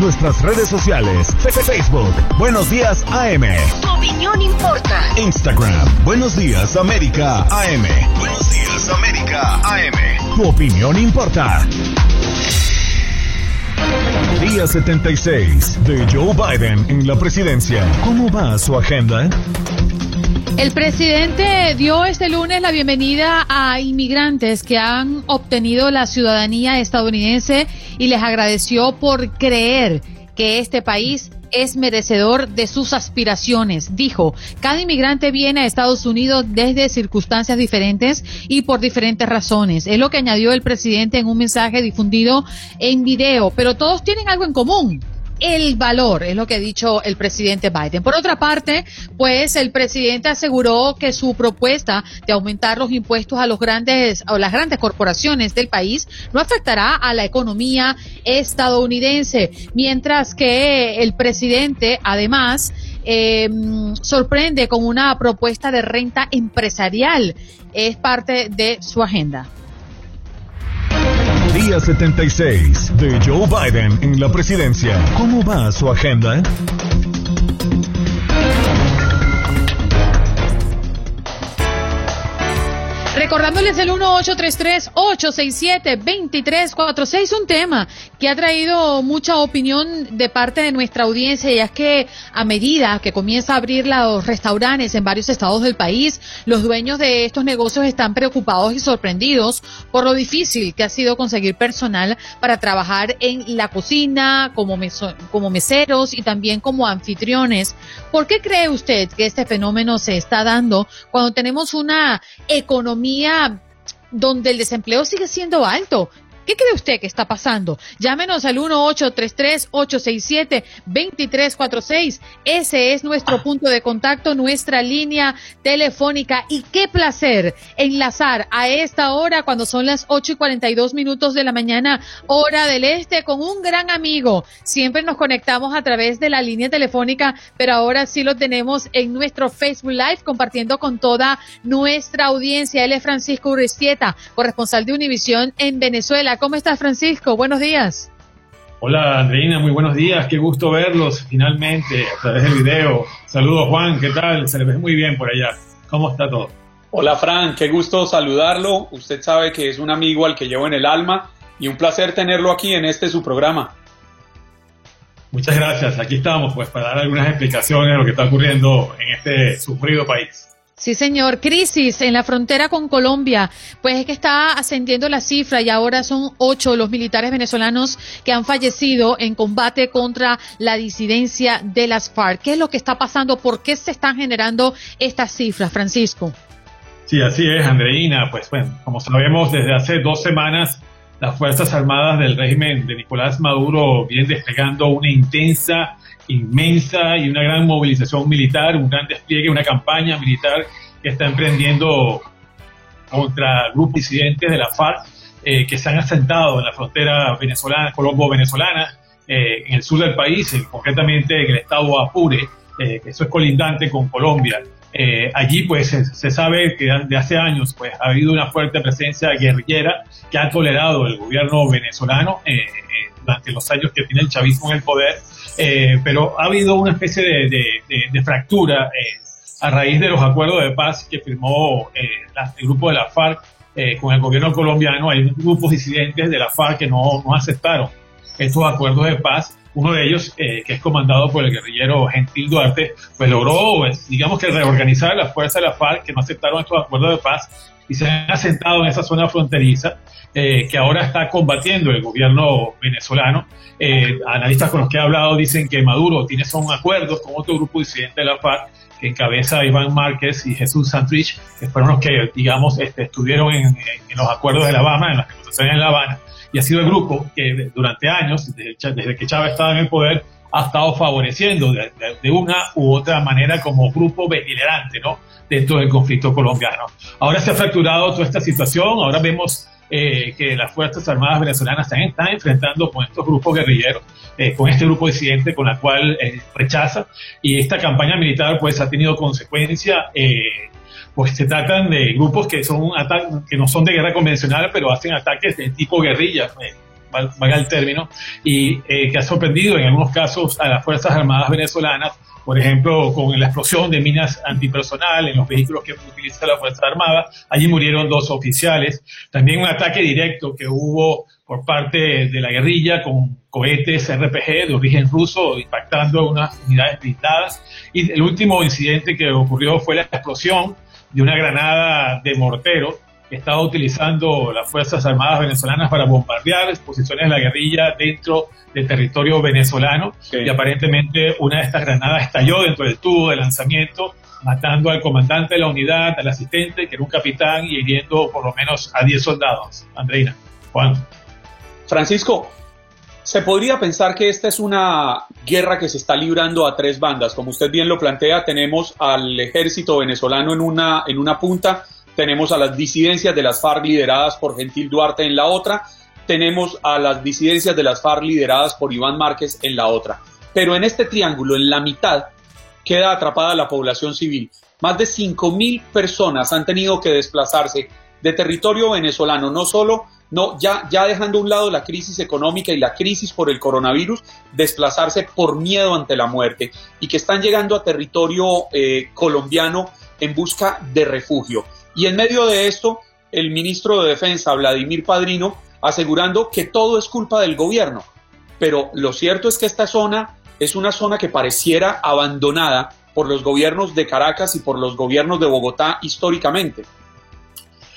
Nuestras redes sociales. Facebook. Buenos Días AM. Tu opinión importa. Instagram. Buenos Días América AM. Buenos Días América AM. Tu opinión importa. Día 76 de Joe Biden en la presidencia. ¿Cómo va su agenda? El presidente dio este lunes la bienvenida a inmigrantes que han obtenido la ciudadanía estadounidense y les agradeció por creer que este país es merecedor de sus aspiraciones. Dijo, cada inmigrante viene a Estados Unidos desde circunstancias diferentes y por diferentes razones. Es lo que añadió el presidente en un mensaje difundido en video, pero todos tienen algo en común el valor, es lo que ha dicho el presidente Biden. Por otra parte, pues el presidente aseguró que su propuesta de aumentar los impuestos a los grandes o las grandes corporaciones del país no afectará a la economía estadounidense, mientras que el presidente además eh, sorprende con una propuesta de renta empresarial. Es parte de su agenda. Día 76 de Joe Biden en la presidencia. ¿Cómo va su agenda? Recordándoles el 1833-867-2346, un tema que ha traído mucha opinión de parte de nuestra audiencia, y es que a medida que comienza a abrir los restaurantes en varios estados del país, los dueños de estos negocios están preocupados y sorprendidos por lo difícil que ha sido conseguir personal para trabajar en la cocina, como, como meseros y también como anfitriones. ¿Por qué cree usted que este fenómeno se está dando cuando tenemos una economía donde el desempleo sigue siendo alto ¿Qué cree usted que está pasando? Llámenos al 1-833-867-2346. Ese es nuestro punto de contacto, nuestra línea telefónica. Y qué placer enlazar a esta hora, cuando son las 8 y 42 minutos de la mañana, hora del este, con un gran amigo. Siempre nos conectamos a través de la línea telefónica, pero ahora sí lo tenemos en nuestro Facebook Live, compartiendo con toda nuestra audiencia. Él es Francisco Urestieta, corresponsal de Univisión en Venezuela. ¿Cómo estás, Francisco? Buenos días. Hola, Andreina, muy buenos días. Qué gusto verlos finalmente a través del video. Saludos, Juan, ¿qué tal? Se le ve muy bien por allá. ¿Cómo está todo? Hola, Fran, qué gusto saludarlo. Usted sabe que es un amigo al que llevo en el alma y un placer tenerlo aquí en este su programa. Muchas gracias. Aquí estamos, pues, para dar algunas explicaciones de lo que está ocurriendo en este sufrido país. Sí, señor. Crisis en la frontera con Colombia. Pues es que está ascendiendo la cifra y ahora son ocho los militares venezolanos que han fallecido en combate contra la disidencia de las FARC. ¿Qué es lo que está pasando? ¿Por qué se están generando estas cifras, Francisco? Sí, así es, Andreina. Pues bueno, como sabemos, desde hace dos semanas las Fuerzas Armadas del régimen de Nicolás Maduro vienen desplegando una intensa inmensa y una gran movilización militar, un gran despliegue, una campaña militar que está emprendiendo contra grupos disidentes de la FARC eh, que se han asentado en la frontera venezolana, colombo-venezolana, eh, en el sur del país, concretamente en el estado Apure, eh, que eso es colindante con Colombia. allí pues se, sabe que de hace años pues ha habido una fuerte presencia guerrillera que ha tolerado el gobierno venezolano durante los años que tiene el chavismo en el poder eh, pero ha habido una especie de, fractura eh, a raíz de los acuerdos de paz que firmó eh, el grupo de la FARC con el gobierno colombiano. Hay grupos disidentes de la FARC que no, aceptaron estos acuerdos de paz. Uno de ellos, que es comandado por el guerrillero Gentil Duarte, pues logró, pues, digamos que reorganizar las fuerzas de la FARC que no aceptaron estos acuerdos de paz y se han asentado en esa zona fronteriza que ahora está combatiendo el gobierno venezolano. Eh, analistas con los que he hablado dicen que Maduro tiene son acuerdos con otro grupo disidente de la FARC que encabeza Iván Márquez y Jesús Santrich, que fueron los que, digamos, este, estuvieron en, los acuerdos de La Habana, en las negociaciones en La Habana, y ha sido el grupo que durante años, desde, que Chávez estaba en el poder, ha estado favoreciendo de, una u otra manera como grupo beligerante, ¿no? Dentro del conflicto colombiano. Ahora se ha fracturado toda esta situación, ahora vemos eh, que las Fuerzas Armadas venezolanas están, están enfrentando con estos grupos guerrilleros, eh, con este grupo disidente con la cual eh, rechaza, y esta campaña militar pues ha tenido consecuencias pues se tratan de grupos que son que no son de guerra convencional, pero hacen ataques de tipo guerrilla, valga el término, y que ha sorprendido en algunos casos a las Fuerzas Armadas venezolanas por ejemplo, con la explosión de minas antipersonal en los vehículos que utiliza la Fuerza Armada. Allí murieron dos oficiales. También un ataque directo que hubo por parte de la guerrilla con cohetes RPG de origen ruso impactando unas unidades blindadas. Y el último incidente que ocurrió fue la explosión de una granada de mortero estaba utilizando las Fuerzas Armadas venezolanas para bombardear posiciones de la guerrilla dentro del territorio venezolano y aparentemente una de estas granadas estalló dentro del tubo de lanzamiento matando al comandante de la unidad, al asistente, que era un capitán, y hiriendo por lo menos a 10 soldados. Andreina, Juan. Francisco, se podría pensar que esta es una guerra que se está librando a tres bandas. Como usted bien lo plantea, tenemos al ejército venezolano en una, en una punta, tenemos a las disidencias de las FARC lideradas por Gentil Duarte en la otra, tenemos a las disidencias de las FARC lideradas por Iván Márquez en la otra. Pero en este triángulo, en la mitad, queda atrapada la población civil. Más de 5.000 personas han tenido que desplazarse de territorio venezolano, no solo, no, ya, dejando a un lado la crisis económica y la crisis por el coronavirus, desplazarse por miedo ante la muerte y que están llegando a territorio eh, colombiano en busca de refugio. Y en medio de esto, el ministro de Defensa, Vladimir Padrino, asegurando que todo es culpa del gobierno. Pero lo cierto es que esta zona es una zona que pareciera abandonada por los gobiernos de Caracas y por los gobiernos de Bogotá históricamente.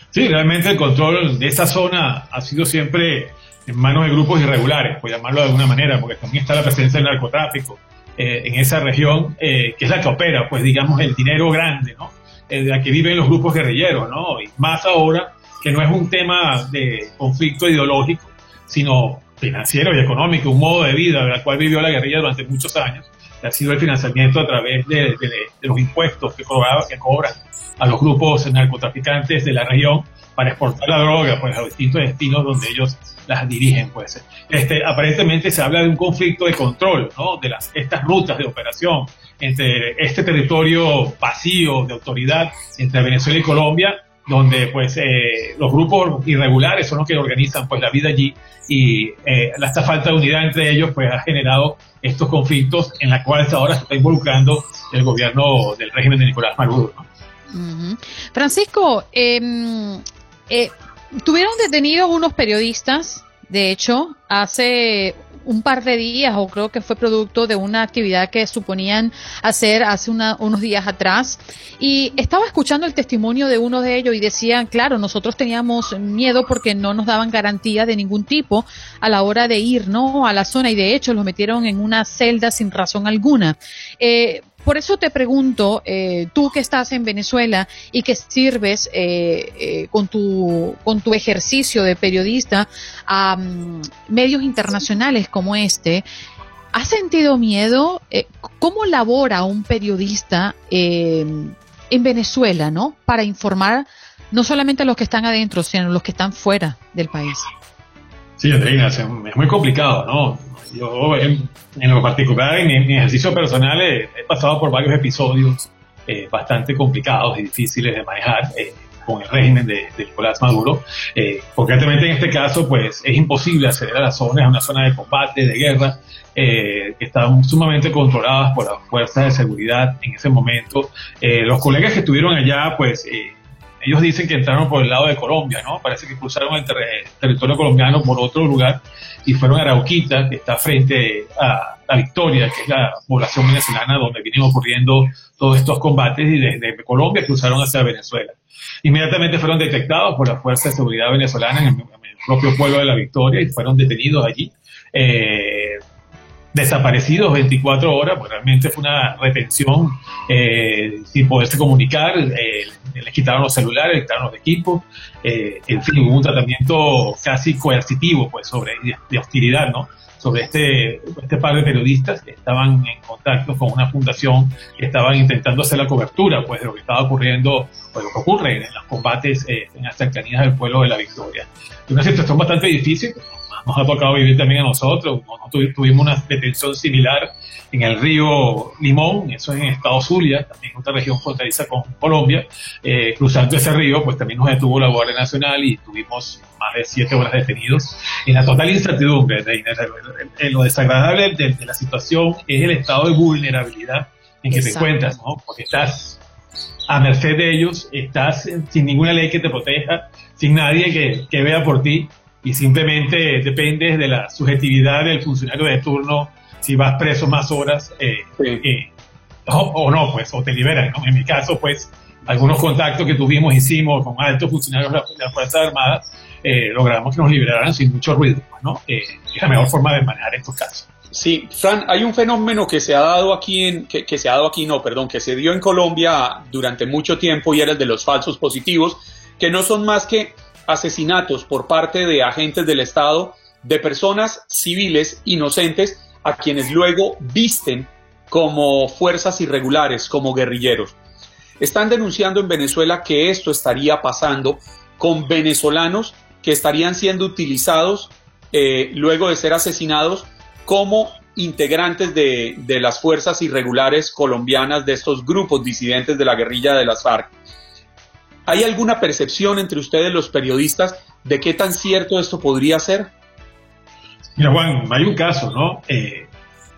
Sí, realmente el control de esa zona ha sido siempre en manos de grupos irregulares, por llamarlo de alguna manera, porque también está la presencia del narcotráfico eh, en esa región, eh, que es la que opera, pues digamos, el dinero grande, ¿no? De la que viven los grupos guerrilleros, ¿no? Y más ahora que no es un tema de conflicto ideológico, sino financiero y económico, un modo de vida del cual vivió la guerrilla durante muchos años, que ha sido el financiamiento a través de, los impuestos que, cobraba, que cobran a los grupos narcotraficantes de la región para exportar la droga pues, a distintos destinos donde ellos las dirigen. Pues. Este, aparentemente se habla de un conflicto de control ¿no? de las, estas rutas de operación entre este territorio vacío de autoridad entre Venezuela y Colombia, donde pues eh, los grupos irregulares son los que organizan pues la vida allí y eh, esta falta de unidad entre ellos pues ha generado estos conflictos en la cual ahora se está involucrando el gobierno del régimen de Nicolás Maduro. Francisco, em, eh, tuvieron detenidos unos periodistas, de hecho, hace un par de días, o creo que fue producto de una actividad que suponían hacer hace unos días atrás. Y estaba escuchando el testimonio de uno de ellos y decían, claro, nosotros teníamos miedo porque no nos daban garantía de ningún tipo a la hora de ir, ¿no? A la zona y de hecho los metieron en una celda sin razón alguna. Eh, por eso te pregunto, eh, tú que estás en Venezuela y que sirves eh, eh, con, tu, con tu ejercicio de periodista a mm, medios internacionales como este, ¿has sentido miedo? ¿Cómo labora un periodista en Venezuela, no? Para informar no solamente a los que están adentro, sino a los que están fuera del país. Sí, Andreina, es muy complicado, ¿no? Yo, en, lo particular, en mi, ejercicio personal, he, pasado por varios episodios eh, bastante complicados y difíciles de manejar eh, con el régimen de, Nicolás Maduro. Eh, concretamente, en este caso, pues es imposible acceder a las zonas, a una zona de combate, de guerra, que están sumamente controladas por las fuerzas de seguridad en ese momento. los colegas que estuvieron allá, pues ellos dicen que entraron por el lado de Colombia, ¿no? Parece que cruzaron el territorio colombiano por otro lugar y fueron a Arauquita, que está frente a la Victoria, que es la población venezolana donde vienen ocurriendo todos estos combates y desde Colombia cruzaron hacia Venezuela. Inmediatamente fueron detectados por las fuerzas de seguridad venezolanas en el, propio pueblo de la Victoria y fueron detenidos allí. Eh, desaparecidos 24 horas, pues realmente fue una retención eh, sin poderse comunicar, eh, les quitaron los celulares, les quitaron los equipos, eh, en fin, hubo un tratamiento casi coercitivo pues, sobre, de hostilidad, ¿no? sobre este, este par de periodistas que estaban en contacto con una fundación que estaban intentando hacer la cobertura pues, de lo que estaba ocurriendo o de lo que ocurre en los combates en las cercanías del pueblo de la Victoria. Una situación bastante difícil, nos ha tocado vivir también a nosotros. tuvimos una detención similar en el río Limón, eso es en Estado Zulia, también otra región fronteriza con Colombia. Eh, cruzando ese río, pues también nos detuvo la Guardia Nacional y tuvimos más de siete horas detenidos en la total incertidumbre. Lo desagradable de, la situación es el estado de vulnerabilidad en que te encuentras, ¿no? Porque estás a merced de ellos, estás sin ninguna ley que te proteja, sin nadie que, que vea por ti y simplemente dependes de la subjetividad del funcionario de turno si vas preso más horas eh, eh, o, no, pues, o te liberan. En mi caso, pues, algunos contactos que tuvimos, hicimos con altos funcionarios de la, Fuerza Armada, eh, logramos que nos liberaran sin mucho ruido, ¿no? es la mejor forma de manejar estos casos. Sí, Fran, hay un fenómeno que se ha dado aquí en, que, que, se ha dado aquí, no, perdón, que se dio en Colombia durante mucho tiempo y era el de los falsos positivos, que no son más que asesinatos por parte de agentes del Estado de personas civiles inocentes a quienes luego visten como fuerzas irregulares, como guerrilleros. Están denunciando en Venezuela que esto estaría pasando con venezolanos que estarían siendo utilizados eh, luego de ser asesinados como integrantes de, de, las fuerzas irregulares colombianas de estos grupos disidentes de la guerrilla de las FARC. ¿Hay alguna percepción entre ustedes los periodistas de qué tan cierto esto podría ser? Mira, Juan, hay un caso, ¿no? Eh,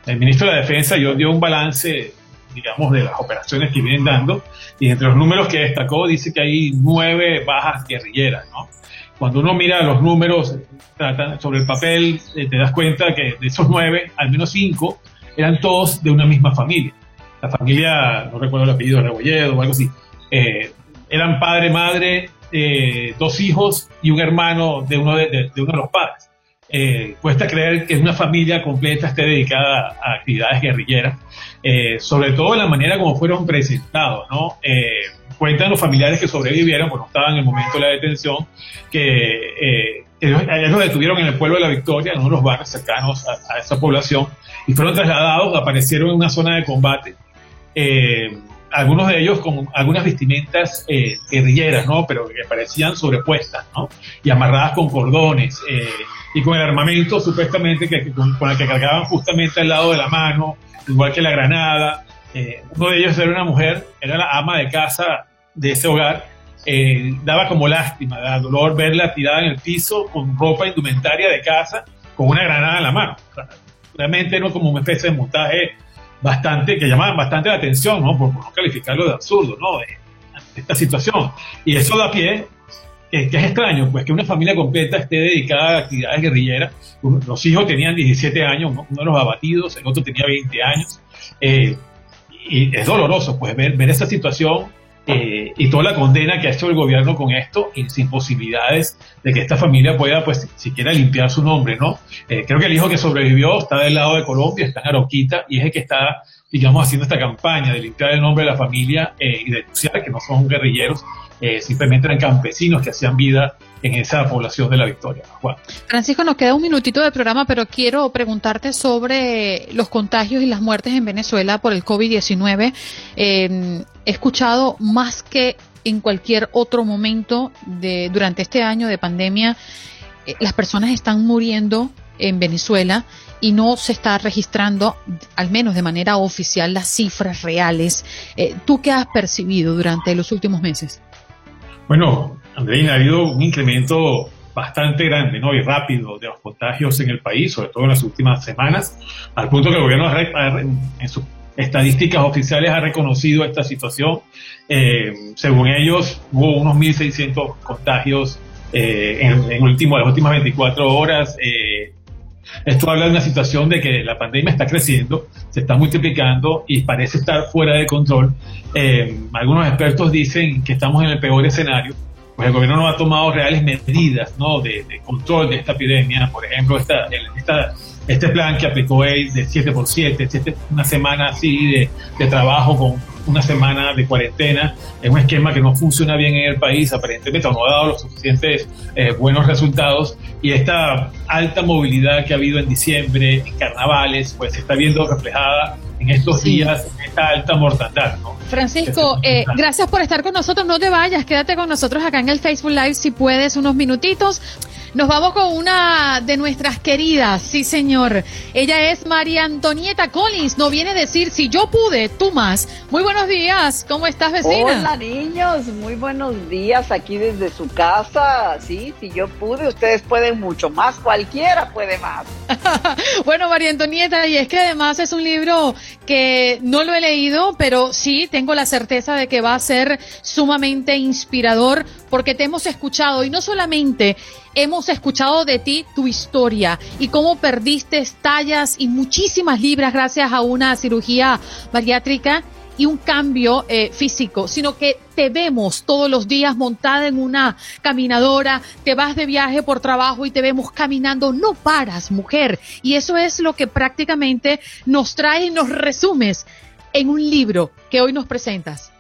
el ministro de la Defensa dio un balance, digamos, de las operaciones que vienen dando, y entre los números que destacó dice que hay nueve bajas guerrilleras, ¿no? Cuando uno mira los números sobre el papel, eh, te das cuenta que de esos nueve, al menos cinco, eran todos de una misma familia. La familia, no recuerdo el apellido, Rebolledo o algo así, eh, eran padre, madre, eh, dos hijos y un hermano de uno de, uno de los padres. Eh, cuesta creer que una familia completa esté dedicada a actividades guerrilleras, eh, sobre todo la manera como fueron presentados, ¿no? cuentan los familiares que sobrevivieron, porque no estaban en el momento de la detención, que, ellos, los detuvieron en el pueblo de la Victoria, en uno de los barrios cercanos a, a esa población, y fueron trasladados, aparecieron en una zona de combate. Eh, algunos de ellos con algunas vestimentas eh, guerrilleras, ¿no? Pero que parecían sobrepuestas, ¿no? Y amarradas con cordones eh, y con el armamento supuestamente que, con, el que cargaban justamente al lado de la mano, igual que la granada. Eh, uno de ellos era una mujer, era la ama de casa de ese hogar. daba como lástima, daba dolor verla tirada en el piso con ropa indumentaria de casa, con una granada en la mano. Realmente no como una especie de montaje bastante, que llamaban bastante la atención, ¿no? Por, no calificarlo de absurdo, ¿no? De, esta situación. Y eso da pie, que, es extraño, pues que una familia completa esté dedicada a actividades guerrilleras. Los hijos tenían 17 años, uno de los abatidos, el otro tenía 20 años. Eh, y es doloroso, pues, ver, ver esa situación eh, y toda la condena que ha hecho el gobierno con esto y sin posibilidades de que esta familia pueda, pues, siquiera limpiar su nombre, ¿no? Eh, creo que el hijo que sobrevivió está del lado de Colombia, está en Aroquita y es el que está, digamos, haciendo esta campaña de limpiar el nombre de la familia eh, y denunciar que no son guerrilleros, simplemente eran campesinos que hacían vida en esa población de la Victoria. Francisco, nos queda un minutito de programa, pero quiero preguntarte sobre los contagios y las muertes en Venezuela por el COVID-19. Eh, he escuchado más que en cualquier otro momento de, durante este año de pandemia, eh, las personas están muriendo en Venezuela y no se está registrando, al menos de manera oficial, las cifras reales. Eh, ¿Tú qué has percibido durante los últimos meses? Bueno, Andreina, ha habido un incremento bastante grande ¿no? y rápido de los contagios en el país, sobre todo en las últimas semanas, al punto que el gobierno en sus estadísticas oficiales ha reconocido esta situación. Eh, según ellos, hubo unos 1.600 contagios eh, en, en último, las últimas 24 horas. Eh, esto habla de una situación de que la pandemia está creciendo, se está multiplicando y parece estar fuera de control. algunos expertos dicen que estamos en el peor escenario pues el gobierno no ha tomado reales medidas ¿no? de, control de esta epidemia. Por ejemplo, esta, esta, este plan que aplicó él de 7 por 7, una semana así de, de trabajo con una semana de cuarentena. Es un esquema que no funciona bien en el país, aparentemente no ha dado los suficientes eh, buenos resultados. Y esta alta movilidad que ha habido en diciembre, en carnavales, pues se está viendo reflejada en estos días, en esta alta mortandad. ¿no? Francisco, eh, gracias por estar con nosotros. No te vayas, quédate con nosotros acá en el Facebook Live si puedes unos minutitos. Nos vamos con una de nuestras queridas, sí señor. Ella es María Antonieta Collins. No viene a decir si yo pude, tú más. Muy buenos días, ¿cómo estás vecina? Hola niños, muy buenos días aquí desde su casa. Sí, si yo pude, ustedes pueden mucho más, cualquiera puede más. <laughs> bueno, María Antonieta, y es que además es un libro que no lo he leído, pero sí tengo la certeza de que va a ser sumamente inspirador porque te hemos escuchado y no solamente hemos escuchado de ti tu historia y cómo perdiste tallas y muchísimas libras gracias a una cirugía bariátrica y un cambio eh, físico, sino que te vemos todos los días montada en una caminadora, te vas de viaje por trabajo y te vemos caminando, no paras, mujer. Y eso es lo que prácticamente nos trae y nos resumes en un libro que hoy nos presentas.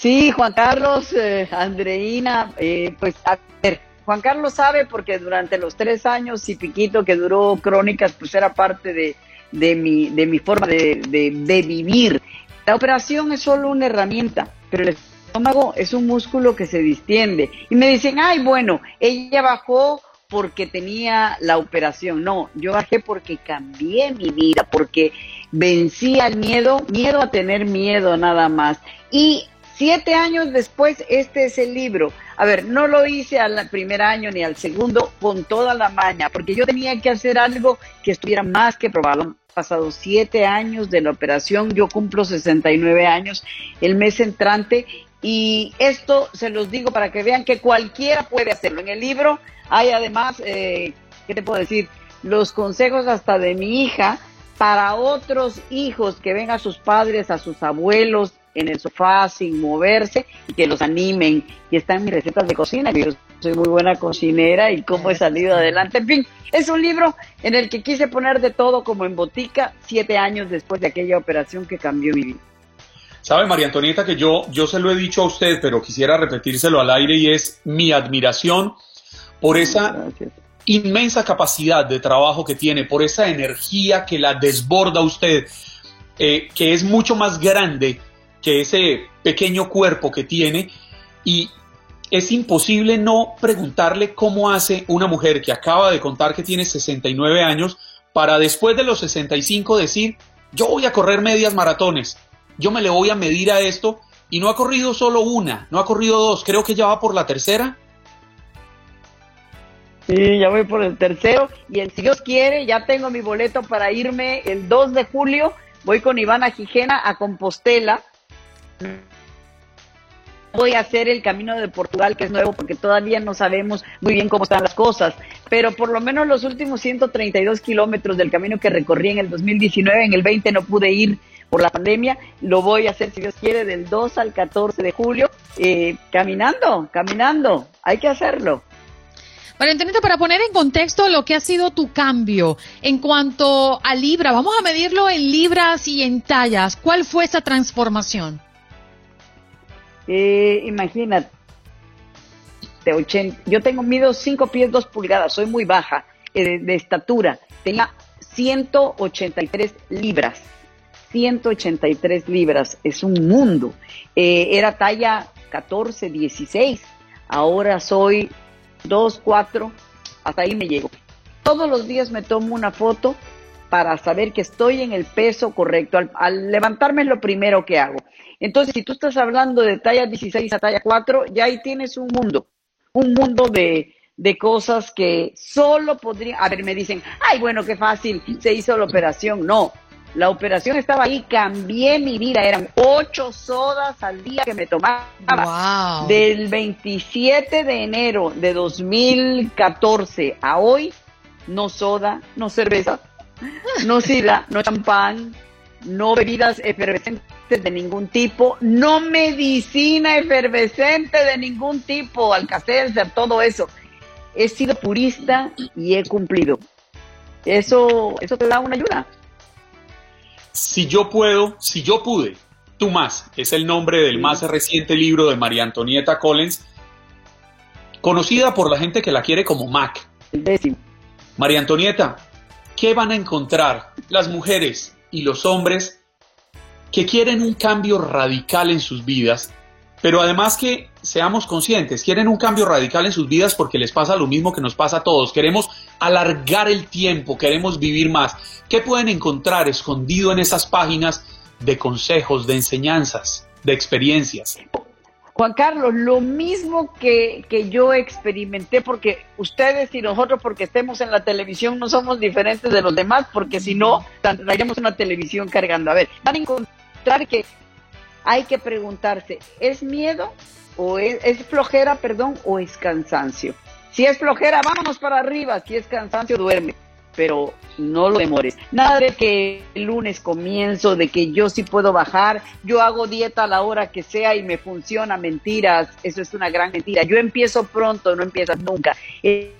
Sí, Juan Carlos, eh, Andreina, eh, pues a ver, Juan Carlos sabe porque durante los tres años y piquito que duró Crónicas, pues era parte de, de, mi, de mi forma de, de vivir. La operación es solo una herramienta, pero el estómago es un músculo que se distiende. Y me dicen, ay, bueno, ella bajó porque tenía la operación. No, yo bajé porque cambié mi vida, porque vencí al miedo, miedo a tener miedo nada más. Y siete años después, este es el libro. A ver, no lo hice al primer año ni al segundo con toda la maña, porque yo tenía que hacer algo que estuviera más que probado pasado siete años de la operación, yo cumplo 69 años el mes entrante y esto se los digo para que vean que cualquiera puede hacerlo. En el libro hay además, eh, ¿qué te puedo decir? Los consejos hasta de mi hija para otros hijos que ven a sus padres, a sus abuelos en el sofá sin moverse y que los animen. Y están mis recetas de cocina, que yo soy muy buena cocinera y cómo he salido adelante. En fin, es un libro en el que quise poner de todo como en botica siete años después de aquella operación que cambió mi vida. Sabe, María Antonieta, que yo, yo se lo he dicho a usted, pero quisiera repetírselo al aire y es mi admiración por esa inmensa capacidad de trabajo que tiene, por esa energía que la desborda usted, eh, que es mucho más grande que ese pequeño cuerpo que tiene y es imposible no preguntarle cómo hace una mujer que acaba de contar que tiene 69 años para después de los 65 decir, yo voy a correr medias maratones, yo me le voy a medir a esto y no ha corrido solo una, no ha corrido dos, creo que ya va por la tercera. Sí, ya voy por el tercero y si Dios quiere, ya tengo mi boleto para irme el 2 de julio, voy con Ivana Gijena a Compostela voy a hacer el camino de Portugal, que es nuevo, porque todavía no sabemos muy bien cómo están las cosas, pero por lo menos los últimos 132 kilómetros del camino que recorrí en el 2019, en el 20 no pude ir por la pandemia, lo voy a hacer, si Dios quiere, del 2 al 14 de julio, eh, caminando, caminando, hay que hacerlo. Valentinita, para poner en contexto lo que ha sido tu cambio en cuanto a libra, vamos a medirlo en libras y en tallas. ¿Cuál fue esa transformación? Eh, imagínate, yo tengo mido 5 pies 2 pulgadas, soy muy baja eh, de estatura, tenía 183 libras, 183 libras, es un mundo. Eh, era talla 14, 16, ahora soy 2, 4, hasta ahí me llego. Todos los días me tomo una foto para saber que estoy en el peso correcto. al levantarme es lo primero que hago. Entonces, si tú estás hablando de talla 16 a talla 4, ya ahí tienes un mundo, un mundo de, de cosas que solo podrían, a ver, me dicen, ay, bueno, qué fácil, se hizo la operación. No, la operación estaba ahí, cambié mi vida, eran ocho sodas al día que me tomaba. Wow. Del 27 de enero de 2014 a hoy, no soda, no cerveza, no sida, no champán, no bebidas efervescentes de ningún tipo, no medicina efervescente de ningún tipo, ser todo eso. He sido purista y he cumplido. Eso, eso te da una ayuda. Si yo puedo, si yo pude, Tú Más, es el nombre del más reciente libro de María Antonieta Collins, conocida por la gente que la quiere como Mac. El décimo. María Antonieta, ¿qué van a encontrar las mujeres y los hombres que quieren un cambio radical en sus vidas, pero además que seamos conscientes, quieren un cambio radical en sus vidas porque les pasa lo mismo que nos pasa a todos, queremos alargar el tiempo, queremos vivir más. ¿Qué pueden encontrar escondido en esas páginas de consejos, de enseñanzas, de experiencias? Juan Carlos, lo mismo que, que, yo experimenté, porque ustedes y nosotros, porque estemos en la televisión, no somos diferentes de los demás, porque si no, traeríamos una televisión cargando. A ver, van a encontrar que hay que preguntarse, ¿es miedo o es, flojera, perdón, o es cansancio? Si es flojera, vámonos para arriba, si es cansancio, duerme pero no lo demores. Nada de que el lunes comienzo, de que yo sí puedo bajar, yo hago dieta a la hora que sea y me funciona, mentiras, eso es una gran mentira. Yo empiezo pronto, no empiezas nunca. El,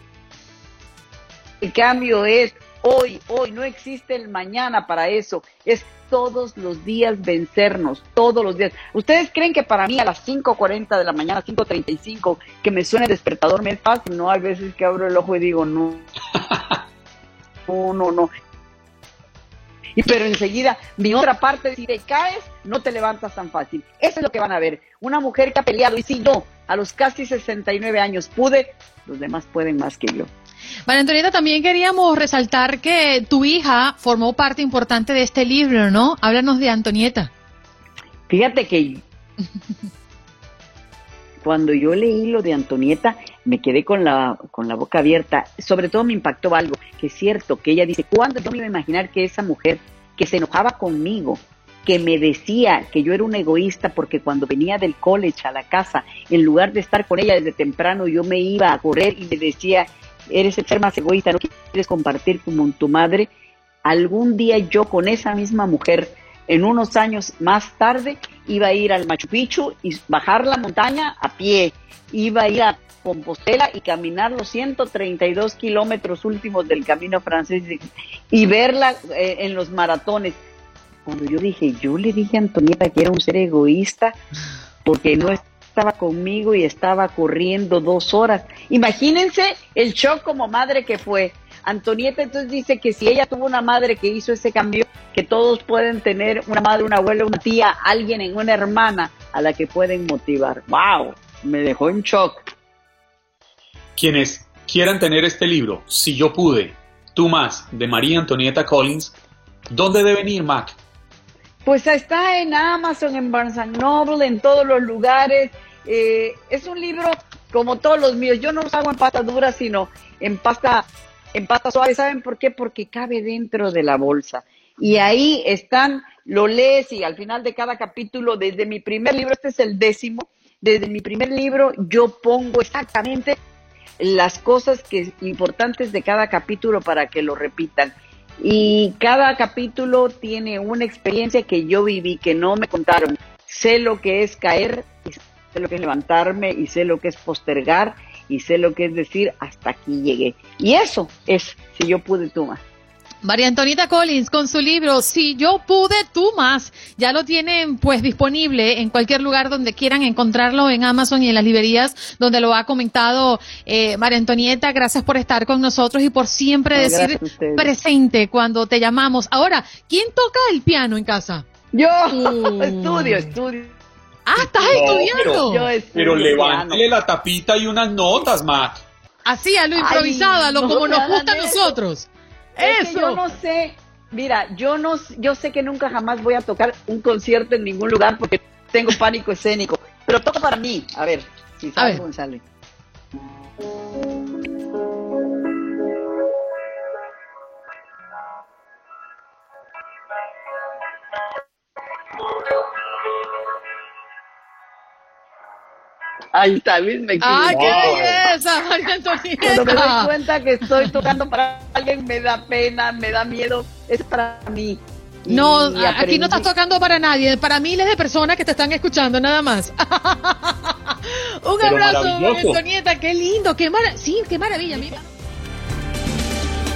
cambio es hoy, hoy, no existe el mañana para eso, es todos los días vencernos, todos los días. ¿Ustedes creen que para mí a las 5.40 de la mañana, 5.35, que me suene despertador me es fácil? No, hay veces que abro el ojo y digo, no. <laughs> no, no, no. Y pero enseguida, mi otra parte, si te caes, no te levantas tan fácil. Eso es lo que van a ver. Una mujer que ha peleado, y si yo, a los casi 69 años, pude, los demás pueden más que yo. María Antonieta, también queríamos resaltar que tu hija formó parte importante de este libro, ¿no? Háblanos de Antonieta. Fíjate que cuando yo leí lo de Antonieta, me quedé con la, con la boca abierta. Sobre todo me impactó algo, que es cierto, que ella dice, ¿cuándo yo me iba a imaginar que esa mujer que se enojaba conmigo, que me decía que yo era un egoísta porque cuando venía del college a la casa, en lugar de estar con ella desde temprano, yo me iba a correr y me decía, eres más egoísta, no quieres compartir como tu madre. Algún día yo con esa misma mujer, en unos años más tarde, iba a ir al Machu Picchu y bajar la montaña a pie, iba a ir a Compostela y caminar los 132 kilómetros últimos del camino francés y verla eh, en los maratones. Cuando yo dije, yo le dije a Antonieta que era un ser egoísta porque no estaba conmigo y estaba corriendo dos horas. Imagínense el shock como madre que fue. Antonieta entonces dice que si ella tuvo una madre que hizo ese cambio, que todos pueden tener una madre, una abuela, una tía, alguien en una hermana a la que pueden motivar. ¡Wow! Me dejó en shock. Quienes quieran tener este libro, Si yo pude, tú más, de María Antonieta Collins, ¿dónde deben ir, Mac? Pues está en Amazon, en Barnes Noble, en todos los lugares. Eh, es un libro como todos los míos. Yo no los hago en pasta dura, sino en pasta, en pasta suave. ¿Saben por qué? Porque cabe dentro de la bolsa. Y ahí están, lo lees y al final de cada capítulo, desde mi primer libro, este es el décimo, desde mi primer libro yo pongo exactamente las cosas que importantes de cada capítulo para que lo repitan. Y cada capítulo tiene una experiencia que yo viví, que no me contaron. Sé lo que es caer, sé lo que es levantarme, y sé lo que es postergar, y sé lo que es decir, hasta aquí llegué. Y eso es, si yo pude, tú más. María Antonita Collins con su libro Si yo pude, tú más. Ya lo tienen pues disponible en cualquier lugar donde quieran encontrarlo en Amazon y en las librerías donde lo ha comentado eh, María Antonieta. Gracias por estar con nosotros y por siempre decir presente cuando te llamamos. Ahora, ¿quién toca el piano en casa? Yo <laughs> estudio, estudio. Ah, estás estudiando. Pero, pero levántale la tapita y unas notas, Matt. Así, a lo improvisado, a lo como nos gusta a nosotros. Eso. yo no sé, mira, yo no, yo sé que nunca jamás voy a tocar un concierto en ningún lugar porque tengo pánico escénico, pero toca para mí. A ver, si sale, González. Ahí está, Luis, me ¡Ah, qué belleza, María Antonieta! Cuando me doy cuenta que estoy tocando para alguien, me da pena, me da miedo. Es para mí. no, aquí no estás tocando para nadie, para miles de personas que te están escuchando, nada más. <laughs> Un abrazo, María Antonieta, qué lindo, qué maravilla. Sí, qué maravilla, mira.